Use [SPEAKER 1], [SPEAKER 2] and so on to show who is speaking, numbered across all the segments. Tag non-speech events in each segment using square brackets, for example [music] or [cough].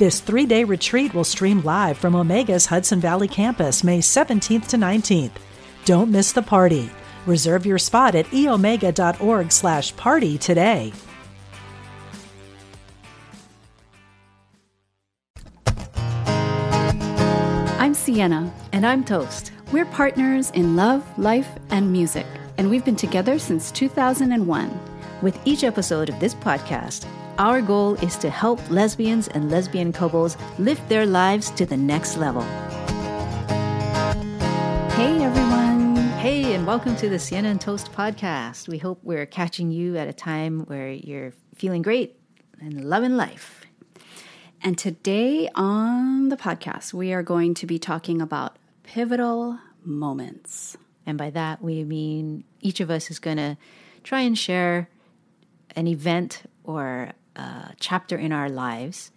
[SPEAKER 1] This three day retreat will stream live from Omega's Hudson Valley campus May 17th to 19th. Don't miss the party. Reserve your spot at eomega.org slash party today.
[SPEAKER 2] I'm Siena.
[SPEAKER 3] And I'm Toast.
[SPEAKER 2] We're partners in love, life, and music, and we've been together since 2001.
[SPEAKER 3] With each episode of this podcast, our goal is to help lesbians and lesbian couples lift their lives to the next level.
[SPEAKER 2] Hey, everyone.
[SPEAKER 3] Hey, and welcome to the Siena and Toast podcast. We hope we're catching you at a time where you're feeling great and loving life.
[SPEAKER 2] And today on the podcast, we are going to be talking about pivotal moments.
[SPEAKER 3] And by that, we mean each of us is going to try and share an event or a chapter in our lives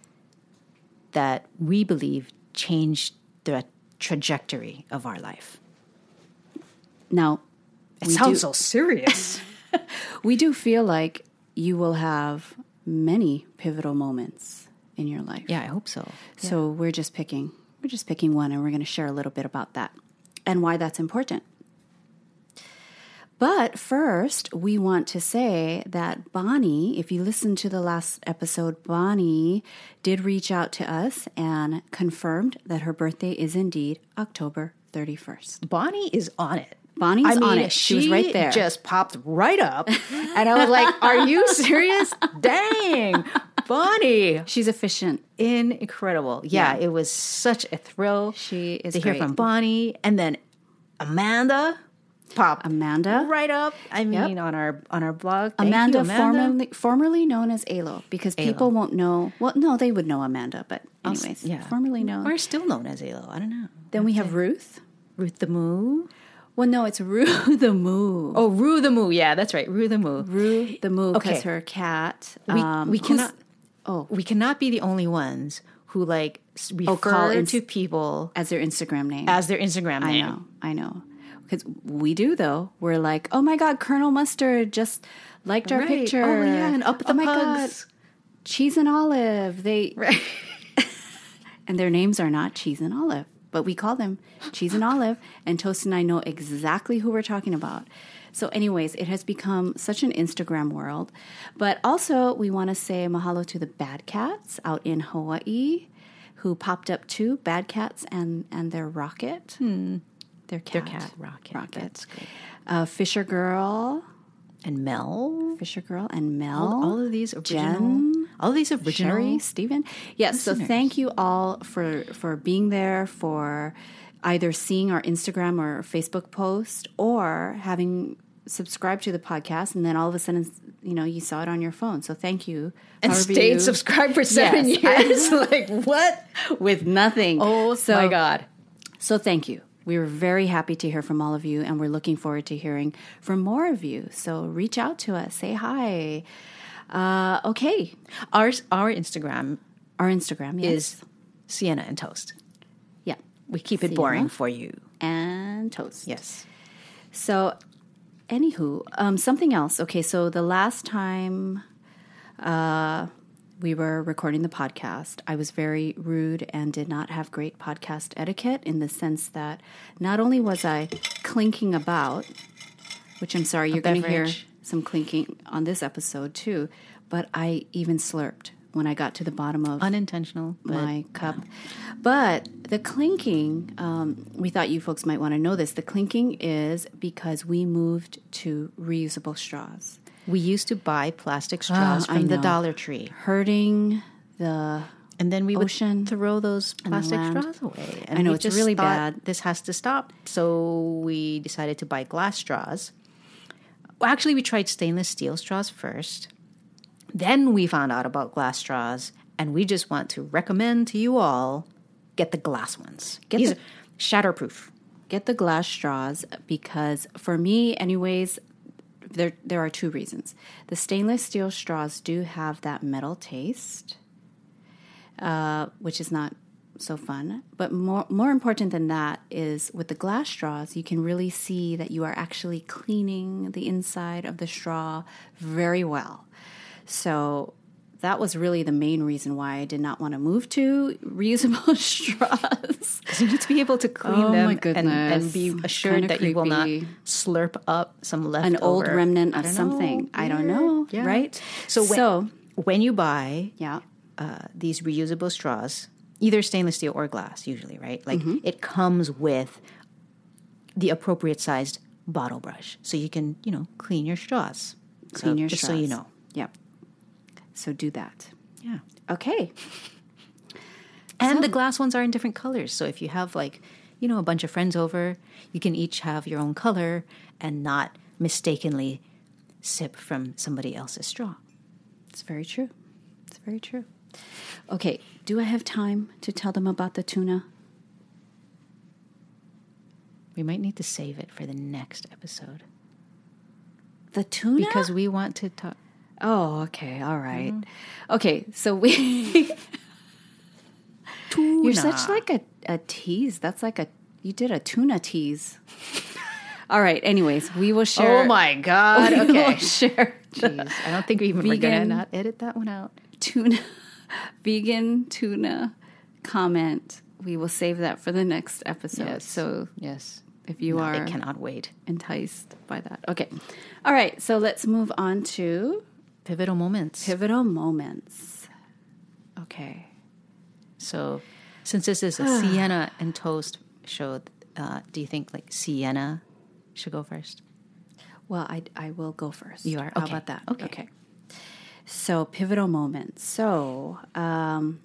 [SPEAKER 3] that we believe changed the trajectory of our life.
[SPEAKER 2] Now,
[SPEAKER 3] It sounds
[SPEAKER 2] do,
[SPEAKER 3] so serious. [laughs]
[SPEAKER 2] we do feel like you will have many pivotal moments in your life.
[SPEAKER 3] yeah, I hope so.
[SPEAKER 2] So we're just picking we're just picking one and we're going to share a little bit about that and why that's important. But first, we want to say that Bonnie, if you listened to the last episode, Bonnie did reach out to us and confirmed that her birthday is indeed October 31st.
[SPEAKER 3] Bonnie is on it.
[SPEAKER 2] Bonnie's
[SPEAKER 3] I mean,
[SPEAKER 2] on it. She, was right there.
[SPEAKER 3] Just popped right up, [laughs] and I was like, "Are you serious? Dang, Bonnie,
[SPEAKER 2] She's efficient.
[SPEAKER 3] incredible! Yeah,
[SPEAKER 2] Yeah.
[SPEAKER 3] it was such a thrill.
[SPEAKER 2] She is
[SPEAKER 3] to hear from Bonnie, and then Amanda popped
[SPEAKER 2] Amanda.
[SPEAKER 3] right up. I mean, on our on our blog,
[SPEAKER 2] Amanda,
[SPEAKER 3] you, Amanda.
[SPEAKER 2] formerly formerly known as Alo, because people won't know. Well, no, they would know Amanda, but anyways,
[SPEAKER 3] yeah.
[SPEAKER 2] formerly known.
[SPEAKER 3] or still known as Alo. I don't know.
[SPEAKER 2] Then we have Ruth.
[SPEAKER 3] Ruth the Moo.
[SPEAKER 2] Well, no, it's Rue [laughs] the Moo.
[SPEAKER 3] Oh, Rue the Moo. Yeah, that's right. Rue the Moo.
[SPEAKER 2] Rue the Moo, because
[SPEAKER 3] Okay.
[SPEAKER 2] her cat.
[SPEAKER 3] we,
[SPEAKER 2] um,
[SPEAKER 3] we cannot
[SPEAKER 2] Oh,
[SPEAKER 3] we cannot be the only ones who like refer
[SPEAKER 2] call in-
[SPEAKER 3] to people
[SPEAKER 2] as their Instagram name.
[SPEAKER 3] as their Instagram name.
[SPEAKER 2] I know, I know. Because we do though. We're like, oh my god, Colonel Mustard just liked our
[SPEAKER 3] Right.
[SPEAKER 2] picture.
[SPEAKER 3] Oh yeah, and up at
[SPEAKER 2] Oh
[SPEAKER 3] the
[SPEAKER 2] my
[SPEAKER 3] pugs.
[SPEAKER 2] god, cheese and olive. They [laughs]
[SPEAKER 3] Right. [laughs]
[SPEAKER 2] and their names are not cheese and olive, but we call them cheese and olive. And Toast and I know exactly who we're talking about. So, anyways, it has become such an Instagram world. But also, we want to say mahalo to the Bad Cats out in Hawaii, who popped up too. Bad Cats and and their rocket, hmm. Their cat,
[SPEAKER 3] Their cat Rocket.
[SPEAKER 2] rocket.
[SPEAKER 3] That's.
[SPEAKER 2] Uh, Fisher Girl,
[SPEAKER 3] And Mel.
[SPEAKER 2] Fisher Girl, and Mel.
[SPEAKER 3] All, all of these original.
[SPEAKER 2] Jen,
[SPEAKER 3] all of these original.
[SPEAKER 2] Sherry, Stephen. Yes, so thank you all for for being there, for either seeing our Instagram or Facebook post, or having subscribed to the podcast, and then all of a sudden, you know, you saw it on your phone. So thank you.
[SPEAKER 3] and
[SPEAKER 2] However
[SPEAKER 3] stayed
[SPEAKER 2] you-
[SPEAKER 3] subscribed for seven
[SPEAKER 2] Yes.
[SPEAKER 3] years. [laughs] like what? [laughs]
[SPEAKER 2] with nothing.
[SPEAKER 3] Oh
[SPEAKER 2] so,
[SPEAKER 3] my god.
[SPEAKER 2] So thank you. We were very happy to hear from all of you, and we're looking forward to hearing from more of you. So reach out to us, say hi. Uh, okay,
[SPEAKER 3] Our our Instagram
[SPEAKER 2] our Instagram yes.
[SPEAKER 3] is Siena and Toast.
[SPEAKER 2] yeah,
[SPEAKER 3] We keep it
[SPEAKER 2] Siena.
[SPEAKER 3] boring for you.
[SPEAKER 2] and toast.
[SPEAKER 3] Yes.
[SPEAKER 2] So, anywho, um, something else. Okay, so the last time uh, we were recording the podcast, I was very rude and did not have great podcast etiquette in the sense that not only was I clinking about, which I'm sorry, you're going to hear some clinking on this episode too, but I even slurped when I got to the bottom of
[SPEAKER 3] Unintentional. But
[SPEAKER 2] my cup. But the clinking, um, we thought you folks might want to know this. The clinking is because we moved to reusable straws,
[SPEAKER 3] we used to buy plastic straws
[SPEAKER 2] Ah,
[SPEAKER 3] from the. Dollar Tree.
[SPEAKER 2] hurting the.
[SPEAKER 3] And then we would throw those plastic straws away. And
[SPEAKER 2] I know, it's
[SPEAKER 3] just
[SPEAKER 2] really bad.
[SPEAKER 3] This has to stop. So we decided to buy glass straws. Well, actually, we tried stainless steel straws first. Then we found out about glass straws, and we just want to recommend to you all get the glass ones.
[SPEAKER 2] Get
[SPEAKER 3] These
[SPEAKER 2] the-
[SPEAKER 3] shatterproof.
[SPEAKER 2] get the glass straws because for me anyways there there are two reasons. The stainless steel straws do have that metal taste uh, which is not so fun. But more more important than that is with the glass straws you can really see that you are actually cleaning the inside of the straw very well. So that was really the main reason why I did not want to move to reusable [laughs] straws.
[SPEAKER 3] Because you need to be able to clean
[SPEAKER 2] Oh
[SPEAKER 3] them and, and be assured
[SPEAKER 2] Kinda
[SPEAKER 3] that you will not slurp up some leftover
[SPEAKER 2] an old remnant
[SPEAKER 3] I
[SPEAKER 2] of
[SPEAKER 3] don't
[SPEAKER 2] something.
[SPEAKER 3] know.
[SPEAKER 2] I don't know,
[SPEAKER 3] Yeah.
[SPEAKER 2] right?
[SPEAKER 3] So when,
[SPEAKER 2] So-
[SPEAKER 3] when you buy
[SPEAKER 2] Yeah.
[SPEAKER 3] uh, these reusable straws, either stainless steel or glass, usually, right? Like
[SPEAKER 2] Mm-hmm.
[SPEAKER 3] it comes with the appropriate sized bottle brush, so you can, you know, clean your straws.
[SPEAKER 2] Clean
[SPEAKER 3] So,
[SPEAKER 2] your
[SPEAKER 3] just
[SPEAKER 2] straws.
[SPEAKER 3] so you know.
[SPEAKER 2] Yep. So do that.
[SPEAKER 3] Yeah.
[SPEAKER 2] Okay.
[SPEAKER 3] And the glass ones are in different colors. So if you have like, you know, a bunch of friends over, you can each have your own color and not mistakenly sip from somebody else's straw.
[SPEAKER 2] It's very true. It's very true. Okay. Do I have time to tell them about the tuna?
[SPEAKER 3] We might need to save it for the next episode
[SPEAKER 2] The tuna?
[SPEAKER 3] because we want to talk.
[SPEAKER 2] Oh, okay. All right. Mm-hmm. Okay. So we. [laughs] You're such like a, a tease. That's like a. You did a tuna tease. [laughs] All right. Anyways, we will oh share.
[SPEAKER 3] Oh my God. [laughs]
[SPEAKER 2] we will
[SPEAKER 3] Okay.
[SPEAKER 2] share
[SPEAKER 3] Jeez, I don't think we even we're gonna not edit that one out.
[SPEAKER 2] tuna, vegan tuna comment. We will save that for the next episode.
[SPEAKER 3] Yes.
[SPEAKER 2] So
[SPEAKER 3] Yes.
[SPEAKER 2] if you
[SPEAKER 3] No,
[SPEAKER 2] are
[SPEAKER 3] they cannot wait.
[SPEAKER 2] enticed by that, okay. All right. So let's move on to
[SPEAKER 3] Pivotal moments.
[SPEAKER 2] pivotal moments. Okay.
[SPEAKER 3] So, since this is a [sighs] siena and toast show, uh, do you think like siena should go first?
[SPEAKER 2] Well, I, I will go first.
[SPEAKER 3] You are?
[SPEAKER 2] How about that?
[SPEAKER 3] Okay.
[SPEAKER 2] So, pivotal moments. So, um,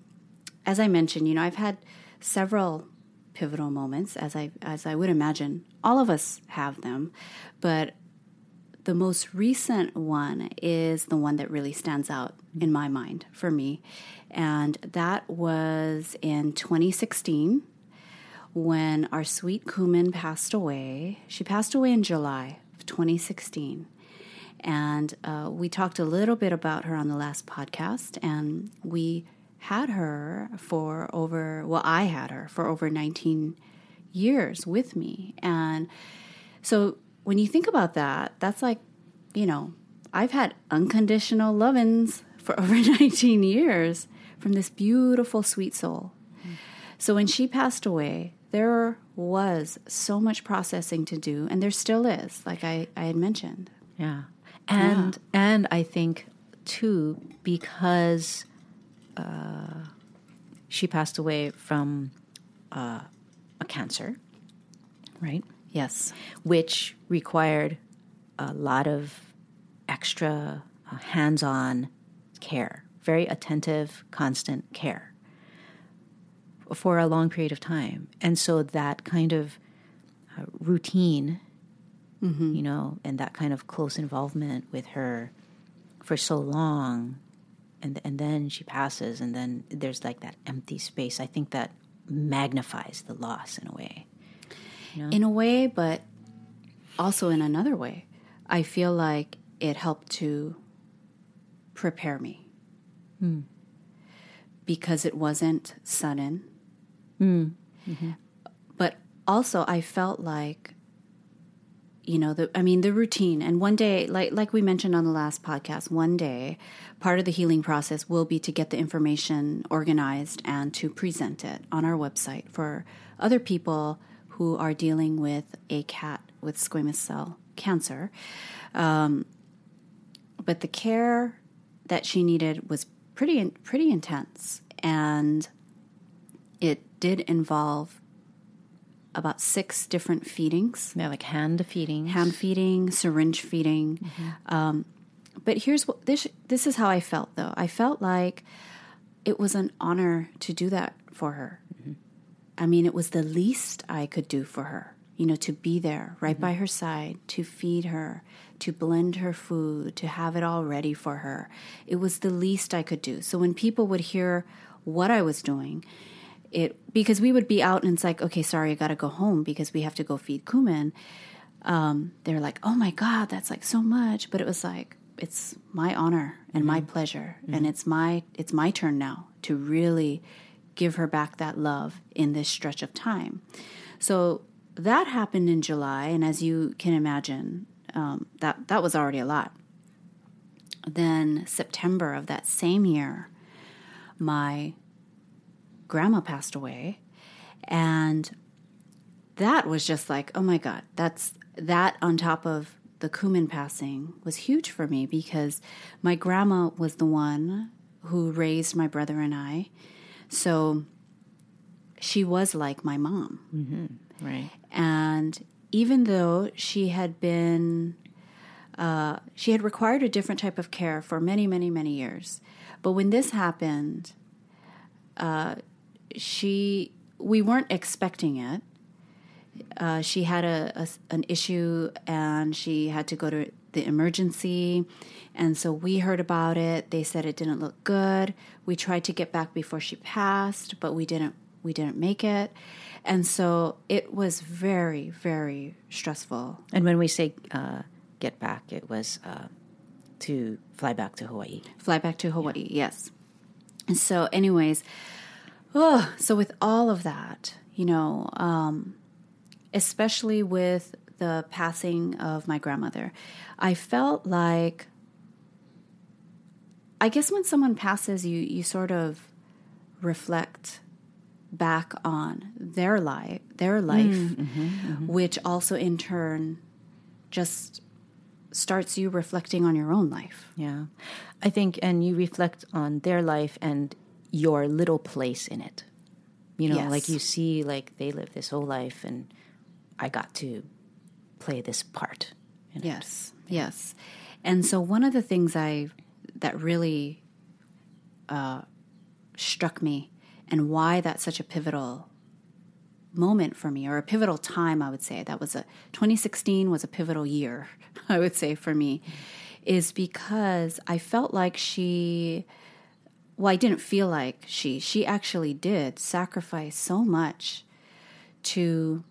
[SPEAKER 2] as I mentioned, you know, I've had several pivotal moments, as I as I would imagine all of us have them, but the most recent one is the one that really stands out in my mind for me, and that was in 2016 when our sweet Kumin passed away. She passed away in July of 2016. And uh, we talked a little bit about her on the last podcast, and we had her for over, well, I had her for over 19 years with me. And so when you think about that, that's like, you know, I've had unconditional lovins for [laughs] over 19 years from this beautiful, sweet soul. So when she passed away, there was so much processing to do, and there still is, like I, I had mentioned.
[SPEAKER 3] Yeah. And and I think too because uh, she passed away from uh, a cancer, right?
[SPEAKER 2] Yes.
[SPEAKER 3] Which required a lot of extra uh, hands-on care, very attentive, constant care for a long period of time. And so that kind of uh, routine you know, and that kind of close involvement with her for so long, and and then she passes, and then there's like that empty space. I think that magnifies the loss in a way.
[SPEAKER 2] In a way, but also in another way. I feel like it helped to prepare me. Hmm. Because it wasn't sudden. Hmm. Mm-hmm. Mm-hmm. But also, I felt like you know the i mean the routine and one day like like we mentioned on the last podcast one day part of the healing process will be to get the information organized and to present it on our website for other people who are dealing with a cat with squamous cell cancer um, but the care that she needed was pretty pretty intense and it did involve about six different feedings
[SPEAKER 3] Yeah, like hand feeding.
[SPEAKER 2] hand feeding, syringe feeding. Um, but here's what this this is how I felt though. I felt like it was an honor to do that for her. I mean, it was the least I could do for her. You know, to be there right mm-hmm. by her side, to feed her, to blend her food, to have it all ready for her. It was the least I could do. So when people would hear what I was doing, it because we would be out and it's like, okay, sorry, I got to go home because we have to go feed Kumin. Um, they're like, oh my god, that's like so much, but it was like it's my honor and my mm-hmm. pleasure, and mm-hmm. it's my it's my turn now to really give her back that love in this stretch of time. So that happened in July, and as you can imagine, um, that that was already a lot. Then September of that same year, my grandma passed away, and that was just like, oh my god, that's that on top of the Kumin passing was huge for me because my grandma was the one who raised my brother and I. So she was like my mom.
[SPEAKER 3] Mm-hmm. Right.
[SPEAKER 2] And even though she had been, uh, she had required a different type of care for many, many, many years. But when this happened, uh, she, we weren't expecting it. Uh, she had a, a, an issue and she had to go to the emergency and so we heard about it they said it didn't look good we tried to get back before she passed but we didn't we didn't make it and so it was very very stressful
[SPEAKER 3] And when we say uh, get back, it was uh, to fly back to Hawaii.
[SPEAKER 2] fly back to Hawaii. Yes. And so, anyways, oh, so with all of that, you know, um, especially with the passing of my grandmother, I felt like, I guess when someone passes, you you sort of reflect back on their mm, life, their life, which also in turn just starts you reflecting on your own life.
[SPEAKER 3] Yeah. I think, and you reflect on their life and your little place in it. You know,
[SPEAKER 2] Yes.
[SPEAKER 3] like you see, like they live this whole life and I got to play this part. in it.
[SPEAKER 2] Yes, yes. And so one of the things I that really uh, struck me, and why that's such a pivotal moment for me, or a pivotal time, I would say that was a 2016 was a pivotal year, [laughs] I would say for me, is because I felt like she. Well, I didn't feel like she. She actually did sacrifice so much to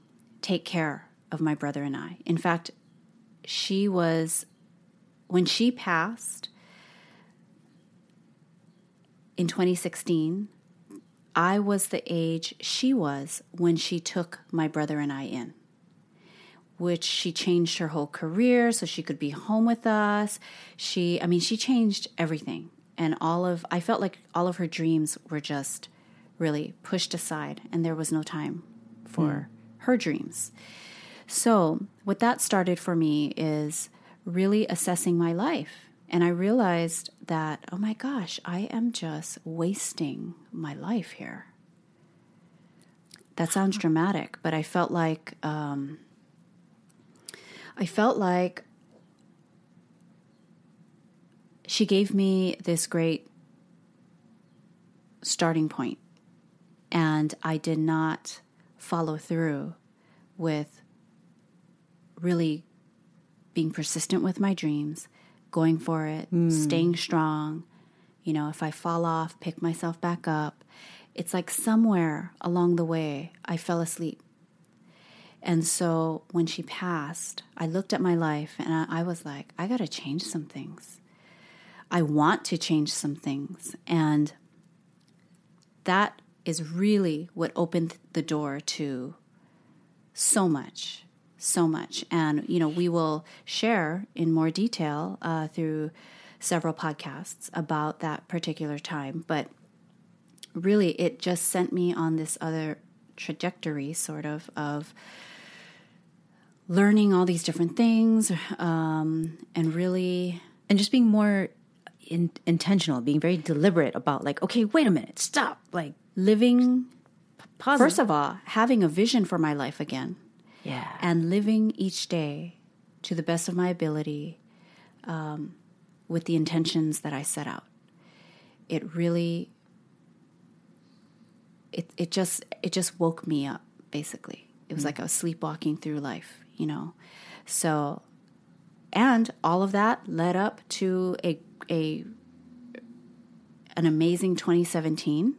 [SPEAKER 2] take care of my brother and I. In fact, she was, when she passed in 2016, I was the age she was when she took my brother and I in, which she changed her whole career so she could be home with us. She, I mean, she changed everything. And all of, I felt like all of her dreams were just really pushed aside and there was no time for hmm. her dreams. So, what that started for me is really assessing my life. And I realized that, oh my gosh, I am just wasting my life here. That sounds dramatic, but I felt like, um, I felt like she gave me this great starting point, and I did not follow through with really being persistent with my dreams, going for it, hmm. staying strong. You know, if I fall off, pick myself back up. It's like somewhere along the way, I fell asleep. And so when she passed, I looked at my life and I, I was like, I got to change some things. I want to change some things. And that is really what opened the door to so much, so much. And, you know, we will share in more detail uh, through several podcasts about that particular time. But really, it just sent me on this other trajectory, sort of, of learning all these different things um, and really
[SPEAKER 3] And just being more in, intentional, being very deliberate about, like, okay, wait a minute, stop. Like,
[SPEAKER 2] living,
[SPEAKER 3] pause.
[SPEAKER 2] first of all, having a vision for my life again.
[SPEAKER 3] Yeah.
[SPEAKER 2] and living each day to the best of my ability um, with the intentions that I set out. It really, it, it just it just woke me up basically. It was like I was sleepwalking through life, you know. So, and all of that led up to a a an amazing 2017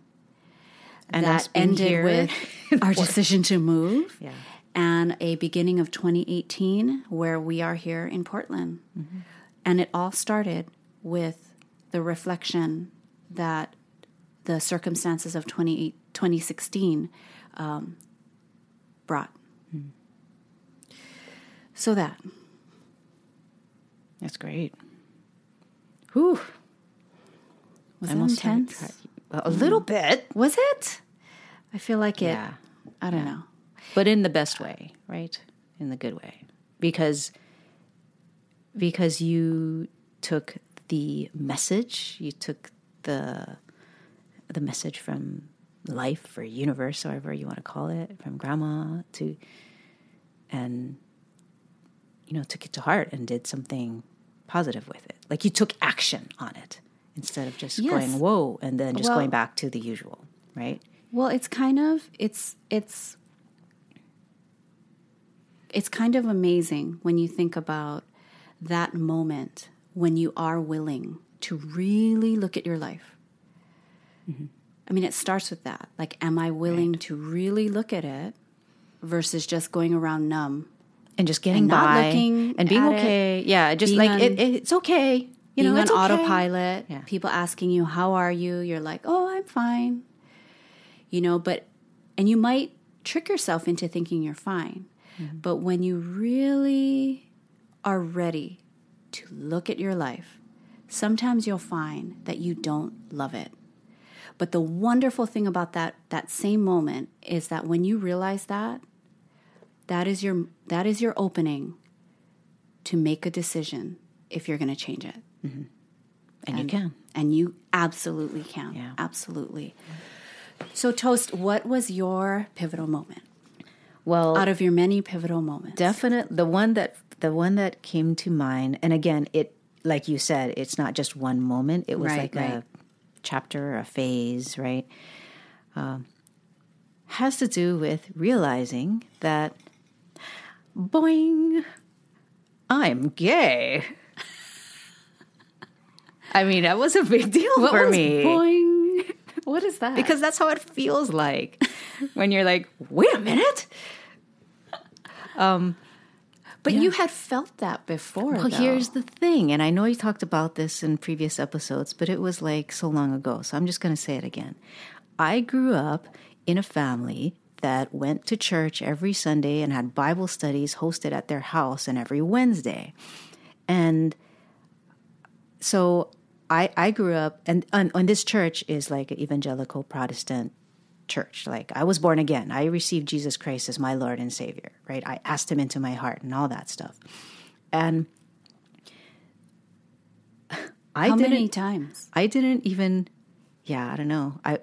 [SPEAKER 3] And
[SPEAKER 2] that ended
[SPEAKER 3] here
[SPEAKER 2] with [laughs] our decision to move.
[SPEAKER 3] Yeah.
[SPEAKER 2] And a beginning of 2018 where we are here in Portland.
[SPEAKER 3] Mm-hmm.
[SPEAKER 2] And it all started with the reflection that the circumstances of 20, 2016 um, brought.
[SPEAKER 3] Hmm.
[SPEAKER 2] So that.
[SPEAKER 3] That's great. Whew.
[SPEAKER 2] Was
[SPEAKER 3] I
[SPEAKER 2] it intense?
[SPEAKER 3] Well, a little bit.
[SPEAKER 2] Was it? I feel like it.
[SPEAKER 3] Yeah.
[SPEAKER 2] I don't know.
[SPEAKER 3] But in the best way, right? In the good way, because because you took the message, you took the the message from life or universe, however you want to call it, from grandma to, and you know, took it to heart and did something positive with it. Like you took action on it instead of just
[SPEAKER 2] Yes.
[SPEAKER 3] going whoa and then just
[SPEAKER 2] Well-
[SPEAKER 3] going back to the usual, right?
[SPEAKER 2] Well, it's kind of it's it's it's kind of amazing when you think about that moment when you are willing to really look at your life. Mm-hmm. I mean, it starts with that. Like, am I willing to really look at it versus just going around numb?
[SPEAKER 3] and just getting
[SPEAKER 2] And not
[SPEAKER 3] by
[SPEAKER 2] looking
[SPEAKER 3] and being
[SPEAKER 2] at it,
[SPEAKER 3] okay. yeah, just like
[SPEAKER 2] on-
[SPEAKER 3] it, it's okay. You
[SPEAKER 2] being
[SPEAKER 3] know,
[SPEAKER 2] on
[SPEAKER 3] it's okay.
[SPEAKER 2] autopilot,
[SPEAKER 3] Yeah.
[SPEAKER 2] people asking you, How are you? You're like, Oh, I'm fine. You know, but, and you might trick yourself into thinking you're fine.
[SPEAKER 3] Mm-hmm.
[SPEAKER 2] But when you really are ready to look at your life, sometimes you'll find that you don't love it. But the wonderful thing about that that same moment is that when you realize that, that is your that is your opening to make a decision if you're going to change it.
[SPEAKER 3] and you can.
[SPEAKER 2] And you absolutely can.
[SPEAKER 3] Yeah.
[SPEAKER 2] Absolutely. So Toast, what was your pivotal moment?
[SPEAKER 3] Well,
[SPEAKER 2] Out of your many pivotal moments.
[SPEAKER 3] definite the one that the one that came to mind, and again, it like you said, it's not just one moment. It was
[SPEAKER 2] Right,
[SPEAKER 3] like
[SPEAKER 2] right.
[SPEAKER 3] a chapter, a phase, right? Um, has to do with realizing that, boing, I'm gay. [laughs] I mean, that was a big deal
[SPEAKER 2] what
[SPEAKER 3] for me.
[SPEAKER 2] boing? What is that?
[SPEAKER 3] because that's how it feels like [laughs] when you're like, wait a minute.
[SPEAKER 2] Um, but you had felt that before.
[SPEAKER 3] Well,
[SPEAKER 2] though.
[SPEAKER 3] here's the thing, and I know you talked about this in previous episodes, but it was like so long ago, so I'm just going to say it again. I grew up in a family that went to church every Sunday and had Bible studies hosted at their house and every Wednesday. And so I I grew up and and, and this church is like an evangelical Protestant church. Like I was born again. I received Jesus Christ as my Lord and Savior, right? I asked him into my heart and all that stuff. And I
[SPEAKER 2] How
[SPEAKER 3] didn't
[SPEAKER 2] many times?
[SPEAKER 3] I didn't even yeah, I don't know. I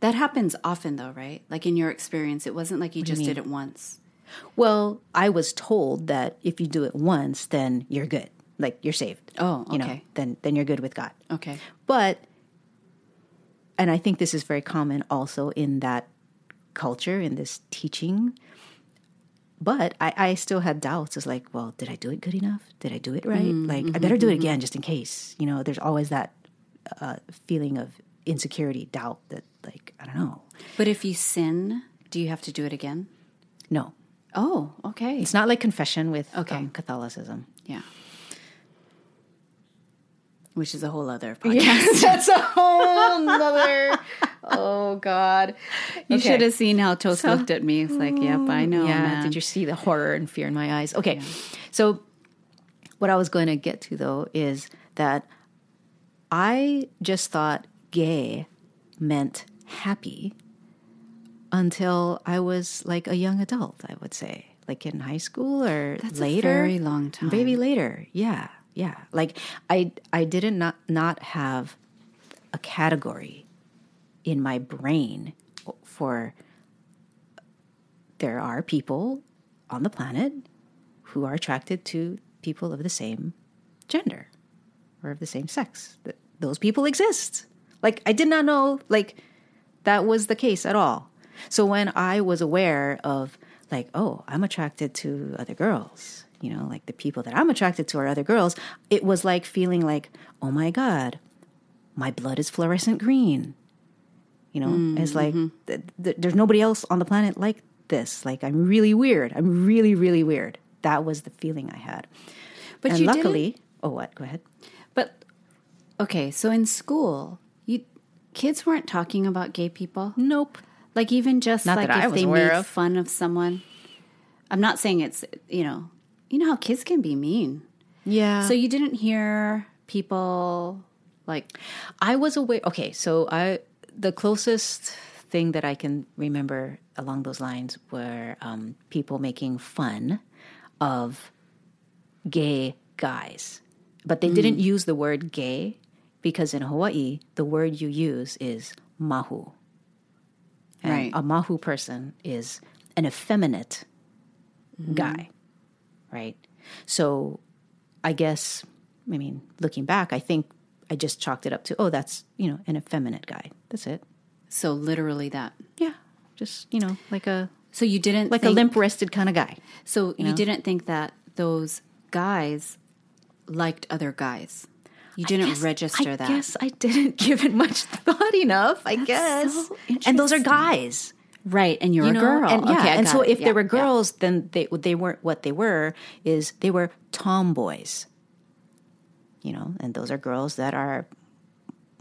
[SPEAKER 2] That happens often, though, right? Like in your experience, it wasn't like you just did it once.
[SPEAKER 3] well, I was told that if you do it once, then you're good. Like you're saved.
[SPEAKER 2] Oh,
[SPEAKER 3] You know,
[SPEAKER 2] okay.
[SPEAKER 3] then then you're good with God.
[SPEAKER 2] Okay.
[SPEAKER 3] But, and I think this is very common also in that culture, in this teaching. But I, I still had doubts. It's like, well, did I do it good enough? Did I do it right? like, I better do it again just in case. You know, there's always that uh, feeling of insecurity, doubt that, like, I don't know.
[SPEAKER 2] But if you sin, do you have to do it again?
[SPEAKER 3] No,
[SPEAKER 2] Oh, okay.
[SPEAKER 3] it's not like confession with
[SPEAKER 2] Okay.
[SPEAKER 3] um, Catholicism.
[SPEAKER 2] Yeah. Which is a whole other [laughs] podcast.
[SPEAKER 3] That's a whole [laughs] nother. oh God!
[SPEAKER 2] You
[SPEAKER 3] Okay.
[SPEAKER 2] should have seen how Toast looked at me. It's like, yep, I know.
[SPEAKER 3] yeah.
[SPEAKER 2] man.
[SPEAKER 3] Did you see the horror and fear in my eyes? Okay. So, what I was going to get to though is that I just thought gay meant happy until I was like a young adult, I would say, like in high school or
[SPEAKER 2] That's a very long time.
[SPEAKER 3] Maybe later. Yeah. Yeah. Like I I didn't not not have a category in my brain for there are people on the planet who are attracted to people of the same gender or of the same sex. That those people exist. Like I did not know like that was the case at all. So when I was aware of like, oh, I'm attracted to other girls, you know, like the people that I'm attracted to are other girls, it was like feeling like, oh my God, my blood is fluorescent green. You know, mm, it's like mm-hmm. th- th- there's nobody else on the planet like this. Like I'm really weird. I'm really, really weird. That was the feeling I had.
[SPEAKER 2] But
[SPEAKER 3] and
[SPEAKER 2] you
[SPEAKER 3] luckily, oh, what? Go ahead.
[SPEAKER 2] But okay, so in school, you kids weren't talking about gay people.
[SPEAKER 3] Nope.
[SPEAKER 2] Like even just
[SPEAKER 3] Not
[SPEAKER 2] like if they made
[SPEAKER 3] of.
[SPEAKER 2] fun of someone. I'm not saying it's you know you know how kids can be mean.
[SPEAKER 3] Yeah.
[SPEAKER 2] So you didn't hear people like
[SPEAKER 3] I was aware. Okay, so I the closest thing that I can remember along those lines were um, people making fun of gay guys, but they didn't use the word gay because in Hawaii the word you use is mahu, and
[SPEAKER 2] Right.
[SPEAKER 3] a mahu person is an effeminate guy, right? So I guess, I mean, looking back, I think I just chalked it up to, oh, that's, you know, an effeminate guy. That's it.
[SPEAKER 2] so literally that.
[SPEAKER 3] Yeah. Just, you know, like a
[SPEAKER 2] So you didn't
[SPEAKER 3] like a limp wristed kind of guy.
[SPEAKER 2] So you,
[SPEAKER 3] know?
[SPEAKER 2] didn't think that those guys liked other guys. You didn't
[SPEAKER 3] Guess-
[SPEAKER 2] register
[SPEAKER 3] I
[SPEAKER 2] that.
[SPEAKER 3] guess I didn't [laughs] give it much thought enough, I guess.
[SPEAKER 2] so
[SPEAKER 3] and those are guys.
[SPEAKER 2] Right, and you're
[SPEAKER 3] You
[SPEAKER 2] a girl.
[SPEAKER 3] And, yeah,
[SPEAKER 2] okay,
[SPEAKER 3] and so
[SPEAKER 2] it.
[SPEAKER 3] if
[SPEAKER 2] Yeah,
[SPEAKER 3] they were
[SPEAKER 2] yeah.
[SPEAKER 3] girls, then they they weren't what they were is they were tomboys. You know, and those are girls that are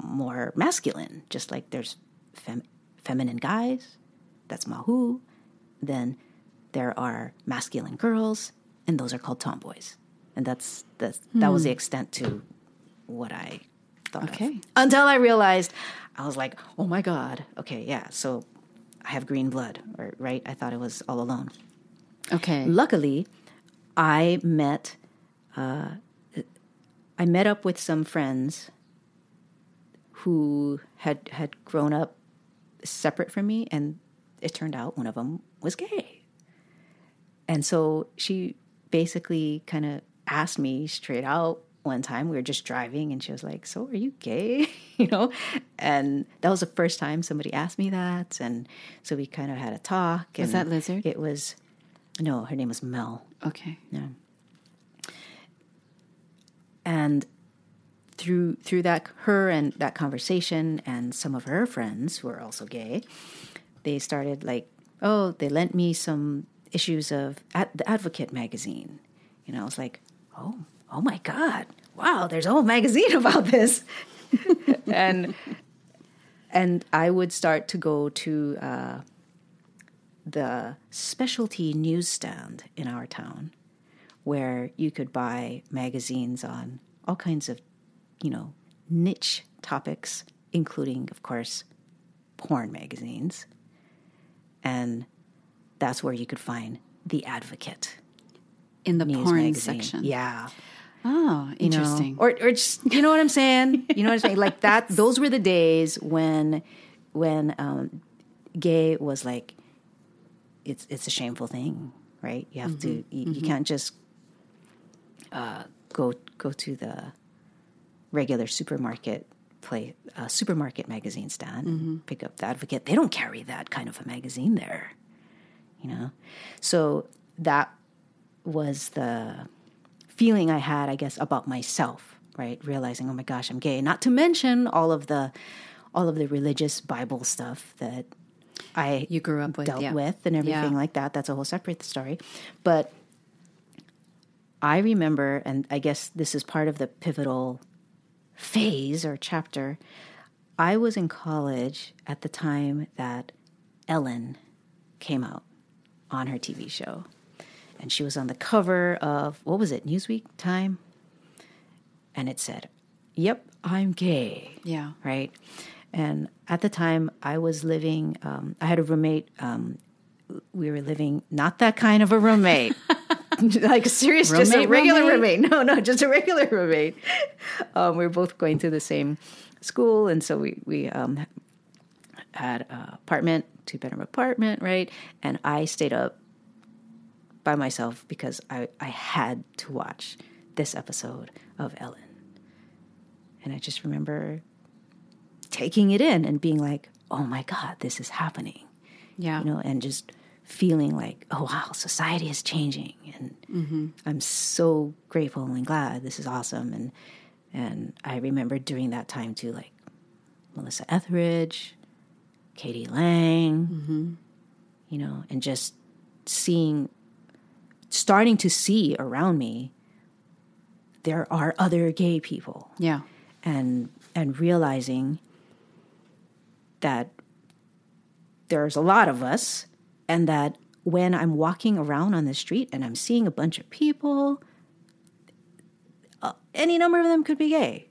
[SPEAKER 3] more masculine, just like there's fem- feminine guys, that's mahu. Then there are masculine girls, and those are called tomboys. And that's that's that was the hmm. extent to what I thought of.
[SPEAKER 2] Okay.
[SPEAKER 3] Until I realized I was like, oh my God. Okay, yeah. So I have green blood, or right? I thought it was all alone.
[SPEAKER 2] Okay.
[SPEAKER 3] Luckily, I met uh, I met up with some friends who had had grown up separate from me, and it turned out one of them was gay. And so she basically kind of asked me straight out one time. We were just driving, and she was like, "So, are you gay?" [laughs] you know, and that was the first time somebody asked me that, and so we kind of had a talk.
[SPEAKER 2] Was that Lizard?
[SPEAKER 3] It was. No, her name was Mel.
[SPEAKER 2] Okay.
[SPEAKER 3] Yeah. And through through that her and that conversation and some of her friends who are also gay, they started like, oh, they lent me some issues of at the Advocate magazine. You know, I was like, oh, oh my God, wow, there's a whole magazine [laughs] about this, [laughs] and and I would start to go to uh, the specialty newsstand in our town where you could buy magazines on all kinds of, you know, niche topics, including, of course, porn magazines. And that's where you could find The Advocate
[SPEAKER 2] In the porn
[SPEAKER 3] magazine.
[SPEAKER 2] section.
[SPEAKER 3] Yeah.
[SPEAKER 2] Oh,
[SPEAKER 3] you know,
[SPEAKER 2] interesting.
[SPEAKER 3] or or just you know what I'm saying. You know what I'm saying. Like [laughs] that. Those were the days when when um, gay was like it's it's a shameful thing, right? You have to you, you can't just uh, go go to the regular supermarket play uh, supermarket magazine stand pick up the advocate they don't carry that kind of a magazine there you know so that was the feeling I had, I guess, about myself, right? Realizing, oh my gosh, I'm gay. Not to mention all of the all of the religious Bible stuff that I
[SPEAKER 2] You grew up with,
[SPEAKER 3] dealt
[SPEAKER 2] yeah.
[SPEAKER 3] with and everything
[SPEAKER 2] Yeah.
[SPEAKER 3] like that. That's a whole separate story. But I remember, and I guess this is part of the pivotal phase or chapter. I was in college at the time that Ellen came out on her TV show. And she was on the cover of, what was it, Newsweek Time? And it said, Yep, I'm gay.
[SPEAKER 2] Yeah.
[SPEAKER 3] Right. And at the time, I was living, um, I had a roommate. Um, we were living, not that kind of a roommate. [laughs] like a serious, just a
[SPEAKER 2] Roommate,
[SPEAKER 3] regular
[SPEAKER 2] roommate?
[SPEAKER 3] roommate. No, no, just a regular roommate. Um, we were both going to the same school. And so we, we um, had an apartment, two bedroom apartment, right? And I stayed up by myself because I, I had to watch this episode of Ellen. And I just remember taking it in and being like, oh my God, this is happening.
[SPEAKER 2] Yeah.
[SPEAKER 3] You know, and just feeling like, oh wow, society is changing. And mm-hmm. I'm so grateful and glad. This is awesome. And and I remember during that time too, like Melissa Etheridge, k.d. lang, mm-hmm. you know, and just seeing, starting to see around me, there are other gay people
[SPEAKER 2] Yeah.
[SPEAKER 3] and and realizing that there's a lot of us and that when I'm walking around on the street and I'm seeing a bunch of people uh, any number of them could be gay.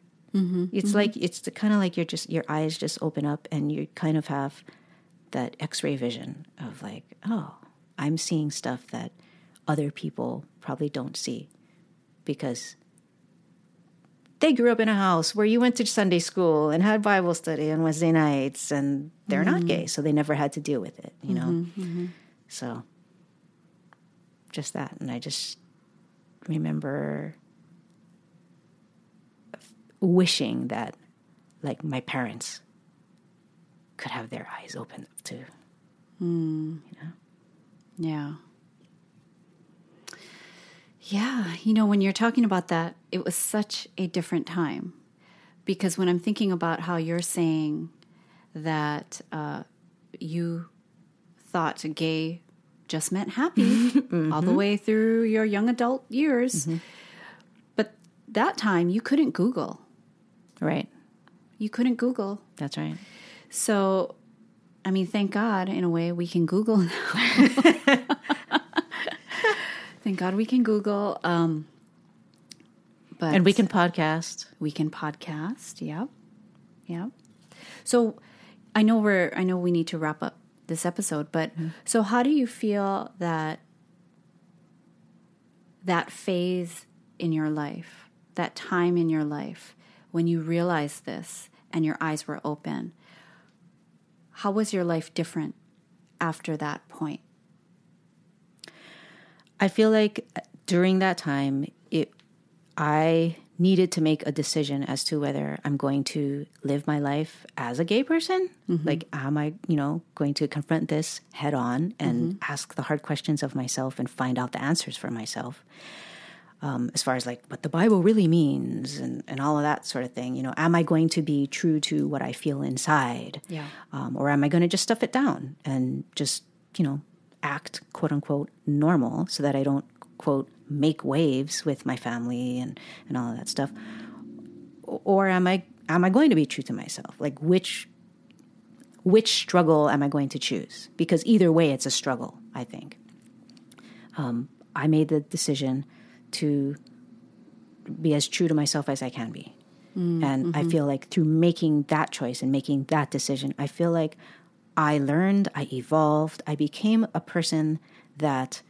[SPEAKER 3] It's like it's kind of like you're just your eyes just open up and you kind of have that X-ray vision of like, oh, I'm seeing stuff that other people probably don't see because they grew up in a house where you went to Sunday school and had Bible study on Wednesday nights, and they're not mm-hmm. gay, so they never had to deal with it, you know? Mm-hmm, mm-hmm. So, just that. And I just remember wishing that, like, my parents could have their eyes opened up too. Mm.
[SPEAKER 2] Yeah. Yeah. You know, when you're talking about that, it was such a different time. Because when I'm thinking about how you're saying that uh, you thought gay just meant happy mm-hmm. all the mm-hmm. way through your young adult years. Mm-hmm. But that time you couldn't Google.
[SPEAKER 3] Right.
[SPEAKER 2] You couldn't Google.
[SPEAKER 3] That's right.
[SPEAKER 2] So, I mean, thank God, in a way, we can Google now. [laughs] thank God we can Google. Um, but
[SPEAKER 3] And we can podcast.
[SPEAKER 2] we can podcast. Yep, yep. So, I know we're. I know we need to wrap up this episode, but so how do you feel that that phase in your life, that time in your life when you realized this and your eyes were open? How was your life different after that point?
[SPEAKER 3] I feel like during that time, it I needed to make a decision as to whether I'm going to live my life as a gay person. Like, am I, you know, going to confront this head on and ask the hard questions of myself and find out the answers for myself? Um, as far as like what the Bible really means and, and all of that sort of thing, you know, am I going to be true to what I feel inside?
[SPEAKER 2] Yeah.
[SPEAKER 3] Um, or am I going to just stuff it down and just, you know, act quote unquote normal so that I don't quote make waves with my family and, and all of that stuff? Or am I am I going to be true to myself? Like which which struggle am I going to choose? Because either way it's a struggle, I think. Um, I made the decision to be as true to myself as I can be. and I feel like through making that choice and making that decision, I feel like I learned, I evolved, I became a person that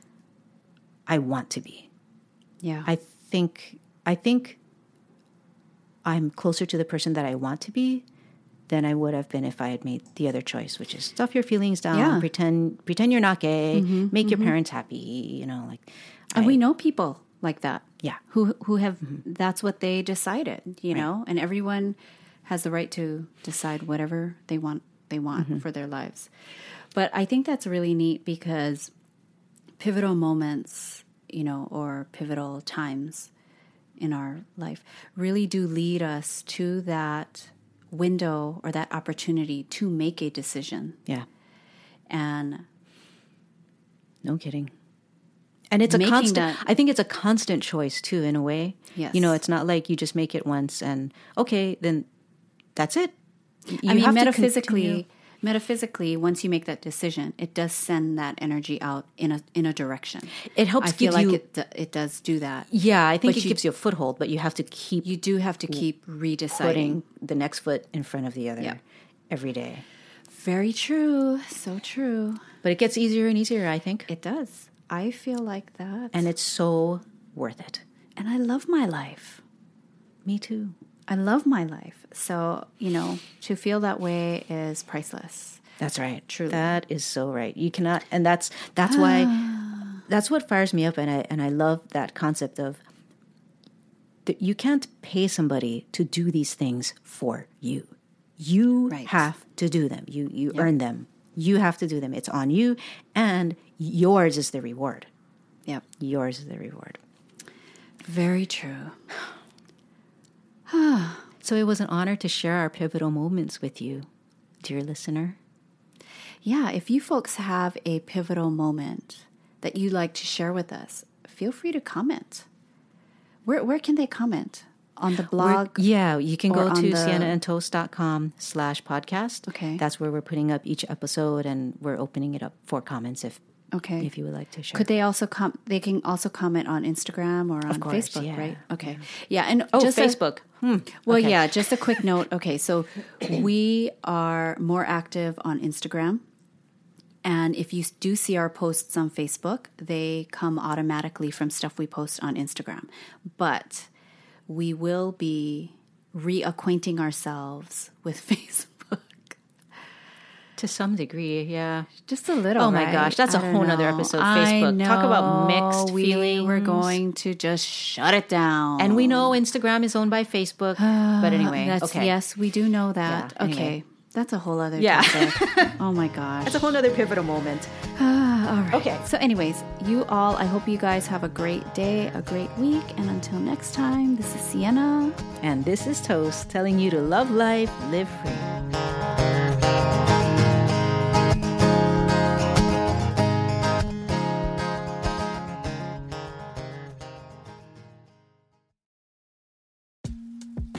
[SPEAKER 3] I want to be.
[SPEAKER 2] Yeah.
[SPEAKER 3] I think I think I'm closer to the person that I want to be than I would have been if I had made the other choice, which is stuff your feelings down,
[SPEAKER 2] Yeah.
[SPEAKER 3] pretend pretend you're not gay, mm-hmm, make your mm-hmm. parents happy, you know, like
[SPEAKER 2] and
[SPEAKER 3] I-
[SPEAKER 2] we know people like that.
[SPEAKER 3] Yeah.
[SPEAKER 2] Who who have mm-hmm. that's what they decided, you know, and everyone has the right to decide whatever they want they want mm-hmm. for their lives. But I think that's really neat because pivotal moments, you know, or pivotal times in our life really do lead us to that window or that opportunity to make a decision.
[SPEAKER 3] yeah,
[SPEAKER 2] And
[SPEAKER 3] no kidding. And it's a constant.
[SPEAKER 2] that-
[SPEAKER 3] I think it's a constant choice too, in a way.
[SPEAKER 2] Yes.
[SPEAKER 3] You know, it's not like you just make it once and okay, then that's it. You
[SPEAKER 2] I mean, metaphysically, metaphysically, once you make that decision, it does send that energy out in a in a direction.
[SPEAKER 3] It helps
[SPEAKER 2] I feel like
[SPEAKER 3] you-
[SPEAKER 2] it it does do that.
[SPEAKER 3] Yeah, I think
[SPEAKER 2] But
[SPEAKER 3] it
[SPEAKER 2] you-
[SPEAKER 3] gives you a foothold, but you have to keep
[SPEAKER 2] You do have to keep redeciding.
[SPEAKER 3] putting the next foot in front of the other
[SPEAKER 2] Yeah.
[SPEAKER 3] every day.
[SPEAKER 2] Very true. So true.
[SPEAKER 3] But it gets easier and easier, I think.
[SPEAKER 2] It does. I feel like that,
[SPEAKER 3] And it's so worth it.
[SPEAKER 2] and I love my life.
[SPEAKER 3] Me too.
[SPEAKER 2] I love my life. So you know, to feel that way is priceless.
[SPEAKER 3] That's right.
[SPEAKER 2] True.
[SPEAKER 3] That is so right. You cannot and that's that's why ah. that's what fires me up and I and I love that concept of that you can't pay somebody to do these things for you. You
[SPEAKER 2] Right.
[SPEAKER 3] have to do them. You you earn them. You have to do them. It's on you and yours is the reward.
[SPEAKER 2] Yep.
[SPEAKER 3] Yours is the reward.
[SPEAKER 2] Very true.
[SPEAKER 3] So it was an honor to share our pivotal moments with you, dear listener.
[SPEAKER 2] yeah, if you folks have a pivotal moment that you'd like to share with us, feel free to comment. Where where can they comment? On the blog?
[SPEAKER 3] We're, yeah, you can go to
[SPEAKER 2] the-
[SPEAKER 3] sienaandtoast.com slash podcast.
[SPEAKER 2] Okay.
[SPEAKER 3] That's where we're putting up each episode and we're opening it up for comments if
[SPEAKER 2] Okay.
[SPEAKER 3] if you would like to share.
[SPEAKER 2] Could they also com- they can also comment on Instagram or on
[SPEAKER 3] course,
[SPEAKER 2] Facebook,
[SPEAKER 3] yeah.
[SPEAKER 2] right? Okay. Yeah, and
[SPEAKER 3] oh,
[SPEAKER 2] just a-
[SPEAKER 3] Facebook. Hmm.
[SPEAKER 2] Well,
[SPEAKER 3] Okay.
[SPEAKER 2] yeah, just a quick note. Okay, so [clears throat] we are more active on Instagram. And if you do see our posts on Facebook, they come automatically from stuff we post on Instagram. But we will be reacquainting ourselves with [laughs] Facebook.
[SPEAKER 3] To some degree, yeah.
[SPEAKER 2] Just a little.
[SPEAKER 3] Oh my
[SPEAKER 2] right?
[SPEAKER 3] gosh, that's
[SPEAKER 2] a
[SPEAKER 3] a whole nother episode of Facebook. Talk about mixed
[SPEAKER 2] we
[SPEAKER 3] feelings.
[SPEAKER 2] We're going to just shut it down.
[SPEAKER 3] And we know Instagram is owned by Facebook. [sighs] but anyway,
[SPEAKER 2] That's,
[SPEAKER 3] okay.
[SPEAKER 2] Yes, we do know that.
[SPEAKER 3] Yeah, anyway.
[SPEAKER 2] Okay. That's a whole other
[SPEAKER 3] Yeah. [laughs]
[SPEAKER 2] oh my gosh.
[SPEAKER 3] That's a whole nother pivotal moment. [sighs]
[SPEAKER 2] all right.
[SPEAKER 3] Okay.
[SPEAKER 2] So, anyways, you all, I hope you guys have a great day, a great week. And until next time, this is Siena.
[SPEAKER 3] And this is Toast telling you to love life, live free.